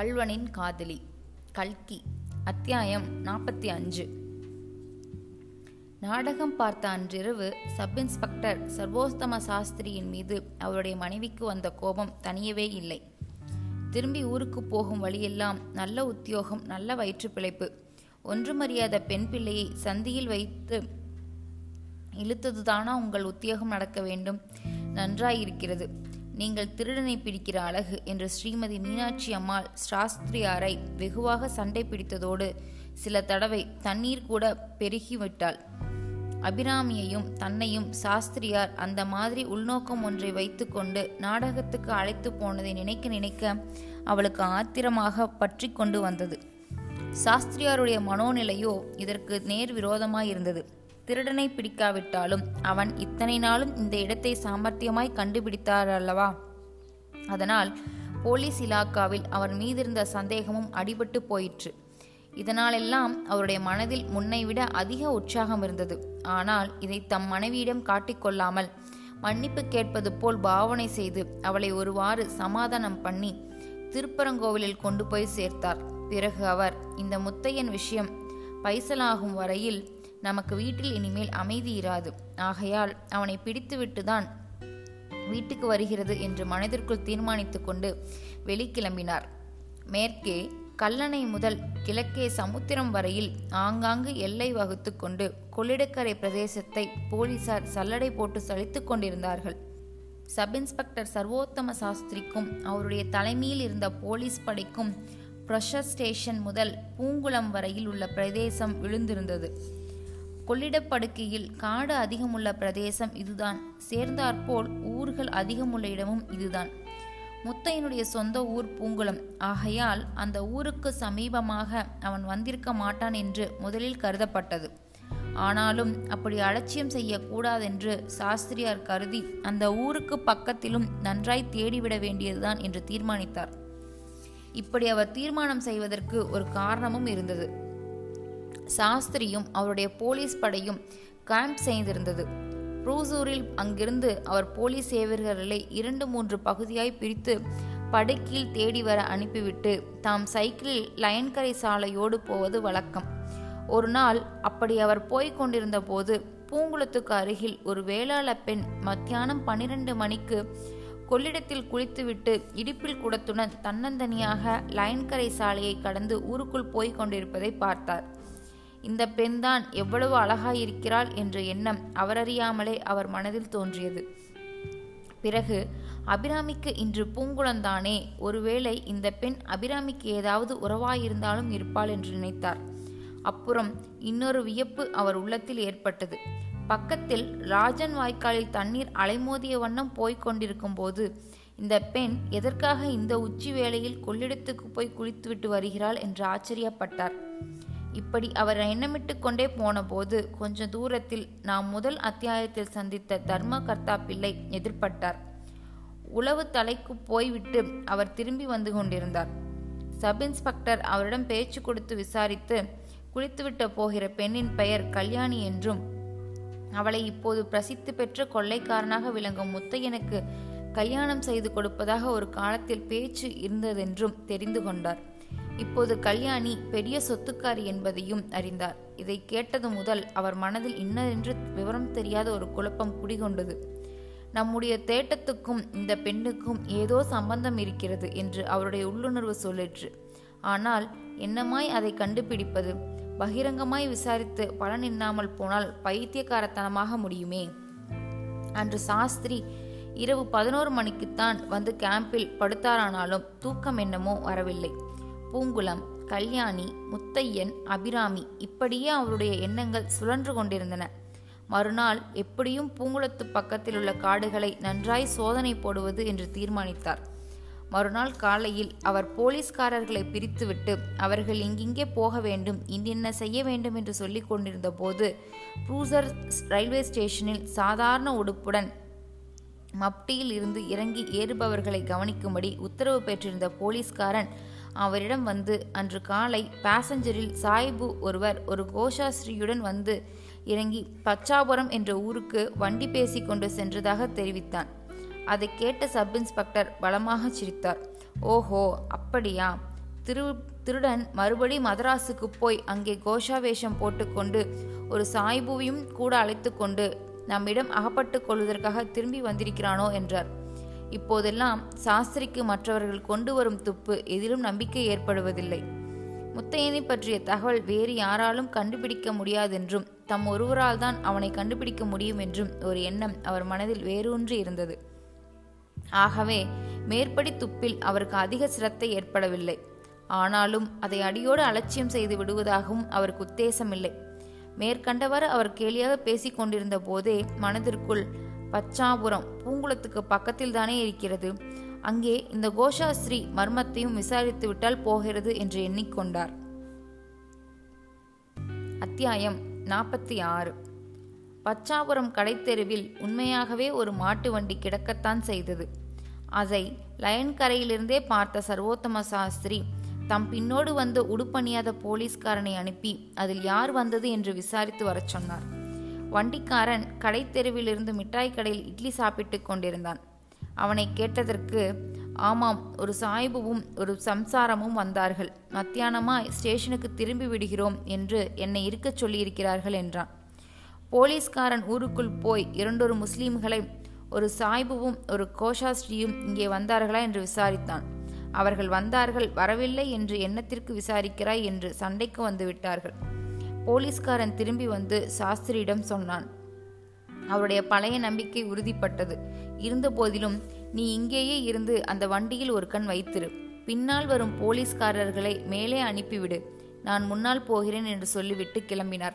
கல்வனின் காதலி கல்கி அத்தியாயம் நாற்பத்தி அஞ்சு. நாடகம் பார்த்த அன்றிரவு சப் இன்ஸ்பெக்டர் சர்வோத்தம சாஸ்திரியின் மீது அவருடைய மனைவிக்கு வந்த கோபம் தனியவே இல்லை. திரும்பி ஊருக்கு போகும் வழியெல்லாம் நல்ல உத்தியோகம் நல்ல வயிற்று பிழைப்பு ஒன்றுமறியாத பெண் பிள்ளையை சந்தியில் வைத்து இழுத்ததுதானா உங்கள் உத்தியோகம் நடக்க வேண்டும்? நன்றாயிருக்கிறது. நீங்கள் திருடனை பிடிக்கிற அழகு என்று ஸ்ரீமதி மீனாட்சி அம்மாள் சாஸ்திரியாரை வெகுவாக சண்டை பிடித்ததோடு சில தடவை தண்ணீர் கூட பெருகிவிட்டாள். அபிராமியையும் தன்னையும் சாஸ்திரியார் அந்த மாதிரி உள்நோக்கம் ஒன்றை வைத்துக்கொண்டு நாடகத்துக்கு அழைத்து போனதை நினைக்க நினைக்க அவளுக்கு ஆத்திரமாக பற்றி கொண்டு வந்தது. சாஸ்திரியாருடைய மனோநிலையோ இதற்கு நேர் விரோதமாயிருந்தது. திருடனை பிடிக்காவிட்டாலும் அவன் இத்தனை நாளும் இந்த இடத்தை சாமர்த்தியமாய் கண்டுபிடித்தார் அல்லவா? அதனால் போலீஸ் இலாக்காவில் அவர் மீதிருந்த சந்தேகமும் அடிபட்டு போயிற்று. இதனாலெல்லாம் அவருடைய மனதில் முன்னை விட அதிக உற்சாகம் இருந்தது. ஆனால் இதை தம் மனைவியிடம் காட்டிக்கொள்ளாமல் மன்னிப்பு கேட்பது போல் பாவனை செய்து அவளை ஒருவாறு சமாதானம் பண்ணி திருப்பரங்கோவிலில் கொண்டு போய் சேர்த்தார். பிறகு அவர் இந்த முத்தையன் விஷயம் பைசலாகும் வரையில் நமக்கு வீட்டில் இனிமேல் அமைதி இராது. ஆகையால் அவனை பிடித்துவிட்டுதான் வீட்டுக்கு வருகிறது என்று மனதிற்குள் தீர்மானித்துக்கொண்டு கொண்டு வெளிக்கிளம்பினார். மேற்கே கல்லணை முதல் கிழக்கே சமுத்திரம் வரையில் ஆங்காங்கு எல்லை வகுத்து கொண்டு கொள்ளிடக்கரை பிரதேசத்தை போலீசார் சல்லடை போட்டு சலித்துக் கொண்டிருந்தார்கள். சப் இன்ஸ்பெக்டர் சர்வோத்தம சாஸ்திரிக்கும் அவருடைய தலைமையில் இருந்த போலீஸ் படைக்கும் ப்ரஷர் ஸ்டேஷன் முதல் பூங்குளம் வரையில் உள்ள பிரதேசம் விழுந்திருந்தது. கொள்ளிடப்படுக்கையில் காடு அதிகமுள்ள பிரதேசம் இதுதான். சேர்ந்தாற்போல் ஊர்கள் அதிகமுள்ள இடமும் இதுதான். முத்தையனுடைய சொந்த ஊர் பூங்குளம். ஆகையால் அந்த ஊருக்கு சமீபமாக அவன் வந்திருக்க மாட்டான் என்று முதலில் கருதப்பட்டது. ஆனாலும் அப்படி அலட்சியம் செய்யக்கூடாதென்று சாஸ்திரியார் கருதி அந்த ஊருக்கு பக்கத்திலும் நன்றாய் தேடிவிட வேண்டியதுதான் என்று தீர்மானித்தார். இப்படி அவர் தீர்மானம் செய்வதற்கு ஒரு காரணமும் இருந்தது. சாஸ்திரியும் அவருடைய போலீஸ் படையும் கேம்ப் செய்திருந்தது ப்ரூசூரில் அங்கிருந்து அவர் போலீஸ் சேவர்களை இரண்டு மூன்று பகுதியாய் பிரித்து படுக்கில் தேடி வர அனுப்பிவிட்டு தாம் சைக்கிளில் லயன்கரை சாலையோடு போவது வழக்கம். ஒரு நாள் அப்படி அவர் போய்க் கொண்டிருந்த போது பூங்குளத்துக்கு அருகில் ஒரு வேளாள பெண் மத்தியானம் பன்னிரண்டு மணிக்கு கொள்ளிடத்தில் குளித்துவிட்டு இடிப்பில் குடத்துடன் தன்னந்தனியாக லயன்கரை சாலையை கடந்து ஊருக்குள் போய்க் கொண்டிருப்பதை பார்த்தார். இந்த பெண்தான் எவ்வளவு அழகாயிருக்கிறாள் என்ற எண்ணம் அவரறியாமலே அவர் மனதில் தோன்றியது. பிறகு அபிராமிக்கு இன்று பூங்குளந்தானே ஒருவேளை இந்த பெண் அபிராமிக்கு ஏதாவது உறவாயிருந்தாலும் இருப்பாள் என்று நினைத்தார். அப்புறம் இன்னொரு வியப்பு அவர் உள்ளத்தில் ஏற்பட்டது. பக்கத்தில் ராஜன் வாய்க்காலில் தண்ணீர் அலைமோதிய வண்ணம் போய்க் கொண்டிருக்கும் போது இந்த பெண் எதற்காக இந்த உச்சி வேளையில் கொள்ளிடத்துக்கு போய் குளித்துவிட்டு வருகிறாள் என்று ஆச்சரியப்பட்டார். இப்படி அவர் எண்ணமிட்டு கொண்டே போனபோது கொஞ்ச தூரத்தில் நாம் முதல் அத்தியாயத்தில் சந்தித்த தர்ம கர்த்தா பிள்ளை எதிர்பட்டார். உளவு தலைக்கு போய்விட்டு அவர் திரும்பி வந்து கொண்டிருந்தார். சப் இன்ஸ்பெக்டர் அவரிடம் பேச்சு கொடுத்து விசாரித்து குளித்துவிட்டு போகிற பெண்ணின் பெயர் கல்யாணி என்றும் அவளை இப்போது பிரசித்தி பெற்ற கொள்ளைக்காரனாக விளங்கும் முத்தையனுக்கு கல்யாணம் செய்து கொடுப்பதாக ஒரு காலத்தில் பேச்சு இருந்ததென்றும் தெரிந்து கொண்டார். இப்போது கல்யாணி பெரிய சொத்துக்காரி என்பதையும் அறிந்தார். இதை கேட்டது முதல் அவர் மனதில் இன்னதென்று விவரம் தெரியாத ஒரு குழப்பம் குடிகொண்டது. நம்முடைய தேட்டத்துக்கும் இந்த பெண்ணுக்கும் ஏதோ சம்பந்தம் இருக்கிறது என்று அவருடைய உள்ளுணர்வு சொல்லிற்று. ஆனால் என்னமாய் அதை கண்டுபிடிப்பது? பகிரங்கமாய் விசாரித்து பலன் இன்னாமல் போனால் பைத்தியக்காரத்தனமாக முடியுமே அன்று சாஸ்திரி இரவு பதினோரு மணிக்குத்தான் வந்து கேம்பில் படுத்தாரானாலும் தூக்கம் என்னமோ வரவில்லை. பூங்குளம் கல்யாணி முத்தையன் அபிராமி இப்படியே அவருடைய எண்ணங்கள் சுழன்று கொண்டிருந்தன. மறுநாள் எப்படியும் பூங்குளத்து பக்கத்தில் உள்ள காடுகளை நன்றாய் சோதனை போடுவது என்று தீர்மானித்தார். மறுநாள் காலையில் அவர் போலீஸ்காரர்களை பிரித்துவிட்டு அவர்கள் இங்கிங்கே போக வேண்டும் இன்னென்ன செய்ய வேண்டும் என்று சொல்லிக் கொண்டிருந்த போது ப்ரூசர் ரயில்வே ஸ்டேஷனில் சாதாரண உடுப்புடன் மப்டியில் இருந்து இறங்கி ஏறுபவர்களை கவனிக்கும்படி உத்தரவு பெற்றிருந்த போலீஸ்காரன் அவரிடம் வந்து அன்று காலை பாசஞ்சரில் சாய்பு ஒருவர் ஒரு கோஷாஸ்ரீயுடன் வந்து இறங்கி பச்சாபுரம் என்ற ஊருக்கு வண்டி பேசி கொண்டு சென்றதாக தெரிவித்தான். அதை கேட்ட சப் இன்ஸ்பெக்டர் பலமாக சிரித்தார். ஓஹோ அப்படியா? திரு திருடன் மறுபடி மதராசுக்கு போய் அங்கே கோஷா வேஷம் போட்டுக்கொண்டு ஒரு சாய்புவையும் கூட அழைத்து கொண்டு நம்மிடம் அகப்பட்டுக் கொள்வதற்காக திரும்பி வந்திருக்கிறானோ? என்றார். இப்போதெல்லாம் சாஸ்திரிக்கு மற்றவர்கள் கொண்டு வரும் துப்பு எதிலும் நம்பிக்கை ஏற்படுவதில்லை. முத்தையனை பற்றிய தகவல் வேறு யாராலும் கண்டுபிடிக்க முடியாதென்றும் தம் ஒருவரால் தான் அவனை கண்டுபிடிக்க முடியும் என்றும் ஒரு எண்ணம் அவர் மனதில் வேரூன்றி இருந்தது. ஆகவே மேற்படி துப்பில் அவருக்கு அதிக சிரத்தை ஏற்படவில்லை. ஆனாலும் அதை அடியோடு அலட்சியம் செய்து விடுவதாகவும் அவருக்கு உத்தேசமில்லை. மேற்கண்டவாறு அவர் கேலியாக பேசிக் கொண்டிருந்த போதே மனதிற்குள் பச்சாபுரம் பூங்குளத்துக்கு பக்கத்தில் தானே இருக்கிறது. அங்கே இந்த கோஷாஸ்ரீ மர்மத்தையும் விசாரித்து விட்டால் போகிறது என்று எண்ணிக்கொண்டார். அத்தியாயம் நாற்பத்தி ஆறு. பச்சாபுரம் கடைத்தெருவில் உண்மையாகவே ஒரு மாட்டு வண்டி கிடக்கத்தான் செய்தது. அதை லயன் கரையிலிருந்தே பார்த்த சர்வோத்தம சாஸ்திரி தம் பின்னோடு வந்த உடுப்பணியாத போலீஸ்காரனை அனுப்பி அதில் யார் வந்தது என்று விசாரித்து வரச் சொன்னார். வண்டிக்காரன் கடைத்தெருவிலிருந்து மிட்டாய் கடையில் இட்லி சாப்பிட்டுக் கொண்டிருந்தான். அவனை கேட்டதற்கு ஆமாம் ஒரு சாய்புவும் ஒரு சம்சாரமும் வந்தார்கள். மத்தியானமாய் ஸ்டேஷனுக்கு திரும்பி விடுகிறோம் என்று என்னை இருக்கச் சொல்லியிருக்கிறார்கள் என்றான். போலீஸ்காரன் ஊருக்குள் போய் இரண்டொரு முஸ்லீம்களை ஒரு சாய்புவும் ஒரு கோஷாஸ்ரீயும் இங்கே வந்தார்களா? என்று விசாரித்தான். அவர்கள் வந்தார்கள் வரவில்லை என்று எண்ணத்திற்கு விசாரிக்கிறாய்? என்று சண்டைக்கு வந்து விட்டார்கள். போலீஸ்காரன் திரும்பி வந்து சாஸ்திரியிடம் சொன்னான். அவருடைய பழைய நம்பிக்கை உறுதிப்பட்டது. இருந்தபோதிலும் நீ இங்கேயே இருந்து அந்த வண்டியில் ஒரு கண் வைத்திரு. பின்னால் வரும் போலீஸ்காரர்களை மேலே அனுப்பிவிடு. நான் முன்னால் போகிறேன் என்று சொல்லிவிட்டு கிளம்பினார்.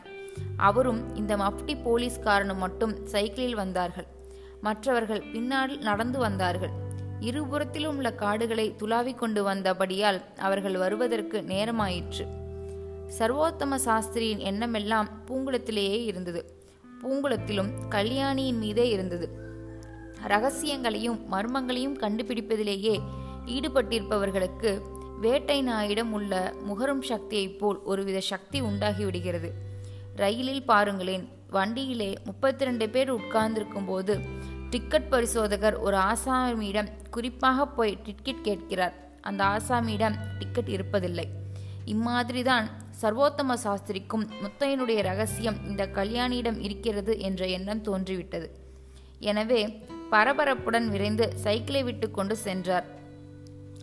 அவரும் இந்த மப்டி போலீஸ்காரனும் மட்டும் சைக்கிளில் வந்தார்கள். மற்றவர்கள் பின்னால் நடந்து வந்தார்கள். இருபுறத்திலும் உள்ள காடுகளை துளாவிக் கொண்டு வந்தபடியால் அவர்கள் வருவதற்கு நேரமாயிற்று. சர்வோத்தம சாஸ்திரியின் எண்ணமெல்லாம் பூங்குளத்திலேயே இருந்தது. பூங்குளத்திலும் கல்யாணியின் மீதே இருந்தது. ரகசியங்களையும் மர்மங்களையும் கண்டுபிடிப்பதிலேயே ஈடுபட்டிருப்பவர்களுக்கு வேட்டை நாயிடம் உள்ள முகரும் சக்தியைப் போல் ஒருவித சக்தி உண்டாகிவிடுகிறது. ரயிலில் பாருங்களேன் வண்டியிலே முப்பத்தி ரெண்டு பேர் உட்கார்ந்திருக்கும் போது டிக்கெட் பரிசோதகர் ஒரு ஆசாமியிடம் குறிப்பாக போய் டிக்கெட் கேட்கிறார். அந்த ஆசாமியிடம் டிக்கெட் இருப்பதில்லை. இம்மாதிரிதான் சர்வோத்தம சாஸ்திரிக்கும் முத்தையனுடைய ரகசியம் இந்த கல்யாணியிடம் இருக்கிறது என்ற எண்ணம் தோன்றிவிட்டது. எனவே பரபரப்புடன் விரைந்து சைக்கிளை விட்டு கொண்டு சென்றார்.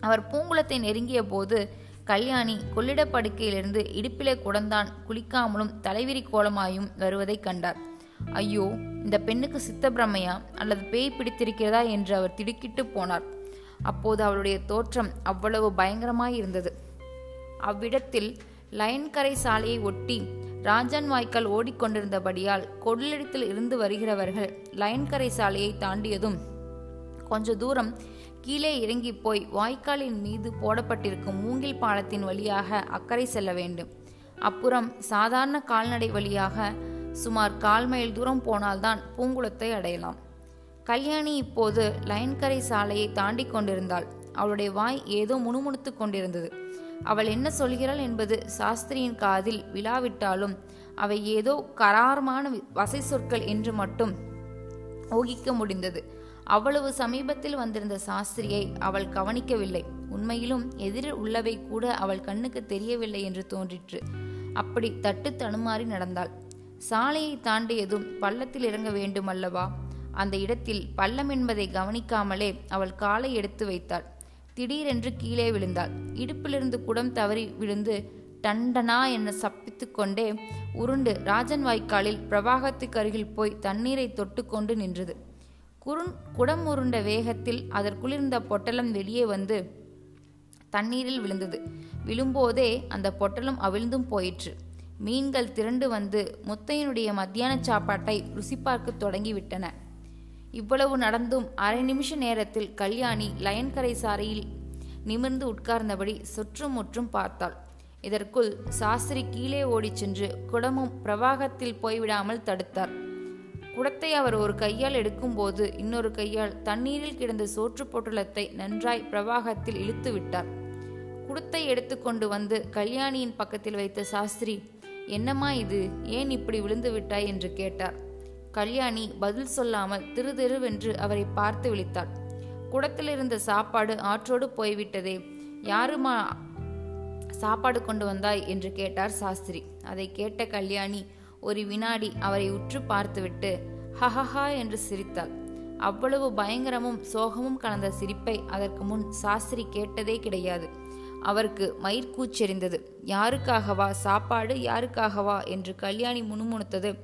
அவர் பூங்குளத்தை நெருங்கிய போது கல்யாணி கொள்ளிடப்படுக்கையிலிருந்து இடுப்பிலே குடந்தான் குளிக்காமலும் தலைவிரி கோலமாயும் வருவதைக் கண்டார். ஐயோ இந்த பெண்ணுக்கு சித்தப்பிரமையா அல்லது பேய் பிடித்திருக்கிறதா? என்று அவர் திடுக்கிட்டு போனார். அப்போது அவளுடைய தோற்றம் அவ்வளவு பயங்கரமாயிருந்தது. அவ்விடத்தில் லயன்கரை சாலையை ஒட்டி ராஜன் வாய்க்கால் ஓடிக்கொண்டிருந்தபடியால் கொடலிடத்தில் இருந்து வருகிறவர்கள் லயன்கரை சாலையை தாண்டியதும் கொஞ்ச தூரம் கீழே இறங்கி போய் வாய்க்காலின் மீது போடப்பட்டிருக்கும் மூங்கில் பாலத்தின் வழியாக அக்கறை செல்ல வேண்டும். அப்புறம் சாதாரண கால்நடை வழியாக சுமார் கால் மைல் தூரம் போனால்தான் பூங்குளத்தை அடையலாம். கல்யாணி இப்போது லயன்கரை சாலையை தாண்டி கொண்டிருந்தாள். அவளுடைய வாய் ஏதோ முணுமுணுத்து கொண்டிருந்தது. அவள் என்ன சொல்கிறாள் என்பது சாஸ்திரியின் காதில் விழாவிட்டாலும் அவை ஏதோ கராரமான வசை சொற்கள் என்று மட்டும் ஊகிக்க முடிந்தது. அவ்வளவு சமீபத்தில் வந்திருந்த சாஸ்திரியை அவள் கவனிக்கவில்லை. உண்மையிலும் எதிரில் உள்ளவை கூட அவள் கண்ணுக்கு தெரியவில்லை என்று தோன்றிற்று. அப்படி தட்டு தடுமாறி நடந்தாள். சாலையை தாண்டியதும் பள்ளத்தில் இறங்க வேண்டுமல்லவா? அந்த இடத்தில் பள்ளம் என்பதை கவனிக்காமலே அவள் காலை எடுத்து வைத்தாள். திடீரென்று கீழே விழுந்தாள். இடுப்பிலிருந்து குடம் தவறி விழுந்து டண்டனா என சப்பித்து கொண்டே உருண்டு ராஜன் வாய்க்காலில் பிரவாகத்துக்கு அருகில் போய் தண்ணீரை தொட்டுக்கொண்டு நின்றது. குறுன் குடம் உருண்ட வேகத்தில் அதற்குளிர்ந்த பொட்டலம் வெளியே வந்து தண்ணீரில் விழுந்தது. விழும்போதே அந்த பொட்டலம் அவிழ்ந்தும் போயிற்று. மீன்கள் திரண்டு வந்து முத்தையனுடைய மத்தியான சாப்பாட்டை ருசி பார்க்க தொடங்கிவிட்டன. இவ்வளவு நடந்தும் அரை நிமிஷ நேரத்தில் கல்யாணி லயன்கரை சாரையில் நிமிர்ந்து உட்கார்ந்தபடி சுற்றும் முற்றும் பார்த்தாள். இதற்குள் சாஸ்திரி கீழே ஓடிச் சென்று குடமும் பிரவாகத்தில் போய்விடாமல் தடுத்தார். குடத்தை அவர் ஒரு கையால் எடுக்கும்போது இன்னொரு கையால் தண்ணீரில் கிடந்த சோற்று பொட்டலத்தை நன்றாய் பிரவாகத்தில் இழுத்து விட்டார். குடத்தை எடுத்துக்கொண்டு வந்து கல்யாணியின் பக்கத்தில் வைத்த சாஸ்திரி என்னம்மா இது? ஏன் இப்படி விழுந்து விட்டாய்? என்று கேட்டார். கல்யாணி பதில் சொல்லாமல் திரு திருவென்று அவரை பார்த்து விழித்தாள். குடத்தில் இருந்த சாப்பாடு ஆற்றோடு போய்விட்டதே. யாருமா சாப்பாடு கொண்டு வந்தாய்? என்று கேட்டார் சாஸ்திரி. அதை கேட்ட கல்யாணி ஒரு வினாடி அவரை உற்று பார்த்துவிட்டு ஹஹஹா என்று சிரித்தாள். அவ்வளவு பயங்கரமும் சோகமும் கலந்த சிரிப்பை அதற்கு முன் சாஸ்திரி கேட்டதே கிடையாது. அவருக்கு மயிர்கூச்செறிந்தது யாருக்காகவா? சாப்பாடு யாருக்காகவா? என்று கல்யாணி முணுமுணுத்தது.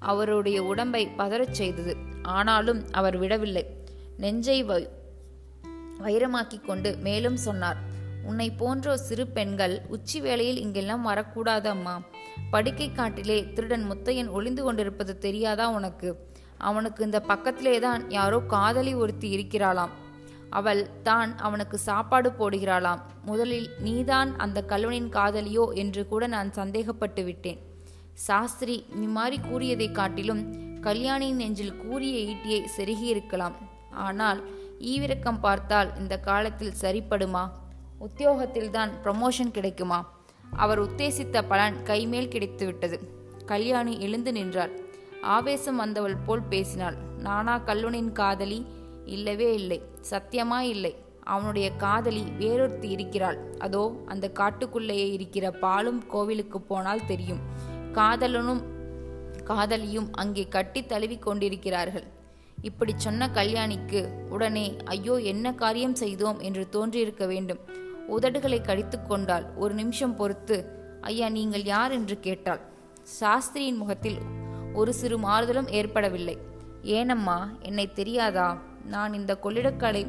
அவருடைய உடம்பை பதறச் செய்தது. ஆனாலும் அவர் விடவில்லை. நெஞ்சை வை வைரமாக்கிக் கொண்டு மேலும் சொன்னார் உன்னை போன்ற சிறு பெண்கள் உச்சி வேளையில் இங்கெல்லாம் வரக்கூடாது அம்மா படுக்கை காட்டிலே திருடன் முத்தையன் ஒளிந்து கொண்டிருப்பது தெரியாதா உனக்கு? அவனுக்கு இந்த பக்கத்திலே தான் யாரோ காதலி ஒருத்தி இருக்கிறாளாம். அவள் தான் அவனுக்கு சாப்பாடு போடுகிறாளாம். முதலில் நீதான் அந்த கல்வனின் காதலியோ? என்று கூட நான் சந்தேகப்பட்டு விட்டேன். சாஸ்திரி இம்மாறி கூறியதை காட்டிலும் கல்யாணியின் நெஞ்சில் கூறிய ஈட்டியை செருகியிருக்கலாம். ஆனால் ஈவிரக்கம் பார்த்தால் இந்த காலத்தில் சரிப்படுமா? உத்தியோகத்தில்தான் ப்ரமோஷன் கிடைக்குமா? அவர் உத்தேசித்த பலன் கைமேல் கிடைத்துவிட்டது. கல்யாணி எழுந்து நின்றாள். ஆவேசம் வந்தவள் போல் பேசினாள். நானா கல்லுனின் காதலி? இல்லவே இல்லை. சத்தியமா இல்லை. அவனுடைய காதலி வேறொருத்தி இருக்கிறாள். அதோ அந்த காட்டுக்குள்ளேயே இருக்கிற பாலும் கோவிலுக்கு போனால் தெரியும். காதலனும் காதலியும் அங்கே கட்டி தழுவி கொண்டிருக்கிறார்கள். இப்படி சொன்ன கல்யாணிக்கு உடனே ஐயோ என்ன காரியம் செய்தோம்? என்று தோன்றியிருக்க வேண்டும். உதடுகளை கடித்து கொண்டால் ஒரு நிமிஷம் பொறுத்து ஐயா நீங்கள் யார்? என்று கேட்டாள். சாஸ்திரியின் முகத்தில் ஒரு சிறு மாறுதலும் ஏற்படவில்லை. ஏனம்மா என்னை தெரியாதா? நான் இந்த கொள்ளிடக்கலை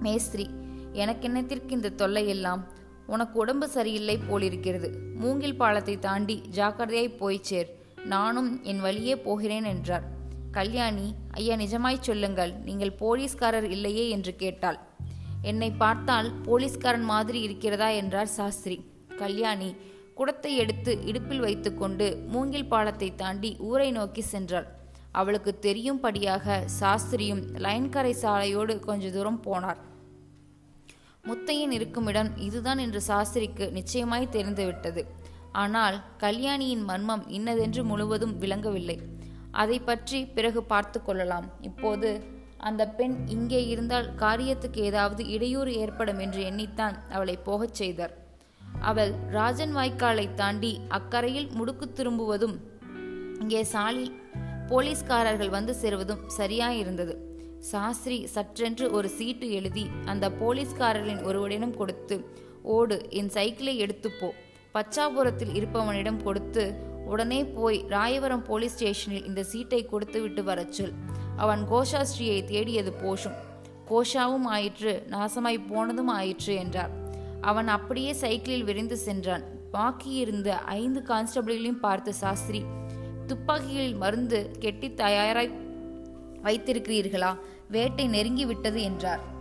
மேஸ்திரி. எனக்கு என்னத்திற்கு இந்த தொல்லை எல்லாம் உனக்கு உடம்பு சரியில்லை போலிருக்கிறது. மூங்கில் பாலத்தை தாண்டி ஜாக்கிரதையாய் போய் சேர். நானும் என் வழியே போகிறேன் என்றார். கல்யாணி ஐயா நிஜமாய் சொல்லுங்கள். நீங்கள் போலீஸ்காரர் இல்லையே? என்று கேட்டாள். என்னை பார்த்தால் போலீஸ்காரன் மாதிரி இருக்கிறதா? என்றார் சாஸ்திரி. கல்யாணி குடத்தை எடுத்து இடுப்பில் வைத்துக்கொண்டு மூங்கில் பாலத்தை தாண்டி ஊரை நோக்கி சென்றாள். அவளுக்கு தெரியும்படியாக சாஸ்திரியும் லைன்கரை சாலையோடு கொஞ்ச தூரம் போனார். முத்தையன் இருக்கும் இடம் இதுதான் என்று சாஸ்திரிக்கு நிச்சயமாய் தெரிந்துவிட்டது. ஆனால் கல்யாணியின் மர்மம் இன்னதென்று முழுவதும் விளங்கவில்லை. அதை பற்றி பிறகு பார்த்து கொள்ளலாம். இப்போது அந்த பெண் இங்கே இருந்தால் காரியத்துக்கு ஏதாவது இடையூறு ஏற்படும் என்று எண்ணித்தான் அவளை போகச் செய்தார். அவள் ராஜன் வாய்க்காலை தாண்டி அக்கறையில் முடுக்கு திரும்புவதும் இங்கே சாலில் போலீஸ்காரர்கள் வந்து சேருவதும் சரியாயிருந்தது. சாஸ்திரி சற்றென்று ஒரு சீட்டு எழுதி அந்த போலீஸ்காரரின் ஒருவரிடம் கொடுத்து ஓடு என் சைக்கிளை எடுத்துப்போ பச்சாபுரத்தில் இருப்பவனிடம் கொடுத்து உடனே போய் ராயவரம் போலீஸ் ஸ்டேஷனில் இந்த சீட்டை கொடுத்து விட்டு வரச் சொல். அவன் கோஷாஸ்ரீயை தேடியது போஷும். கோஷாவும் ஆயிற்று நாசமாய் போனதும் ஆயிற்று என்றார். அவன் அப்படியே சைக்கிளில் விரைந்து சென்றான். பாக்கியிருந்த ஐந்து கான்ஸ்டபிள்களையும் பார்த்த சாஸ்திரி துப்பாக்கிகளில் மருந்து கெட்டி தயாராய் வைத்திருக்கிறீர்களா? வேட்டை நெருங்கி விட்டது என்றார்.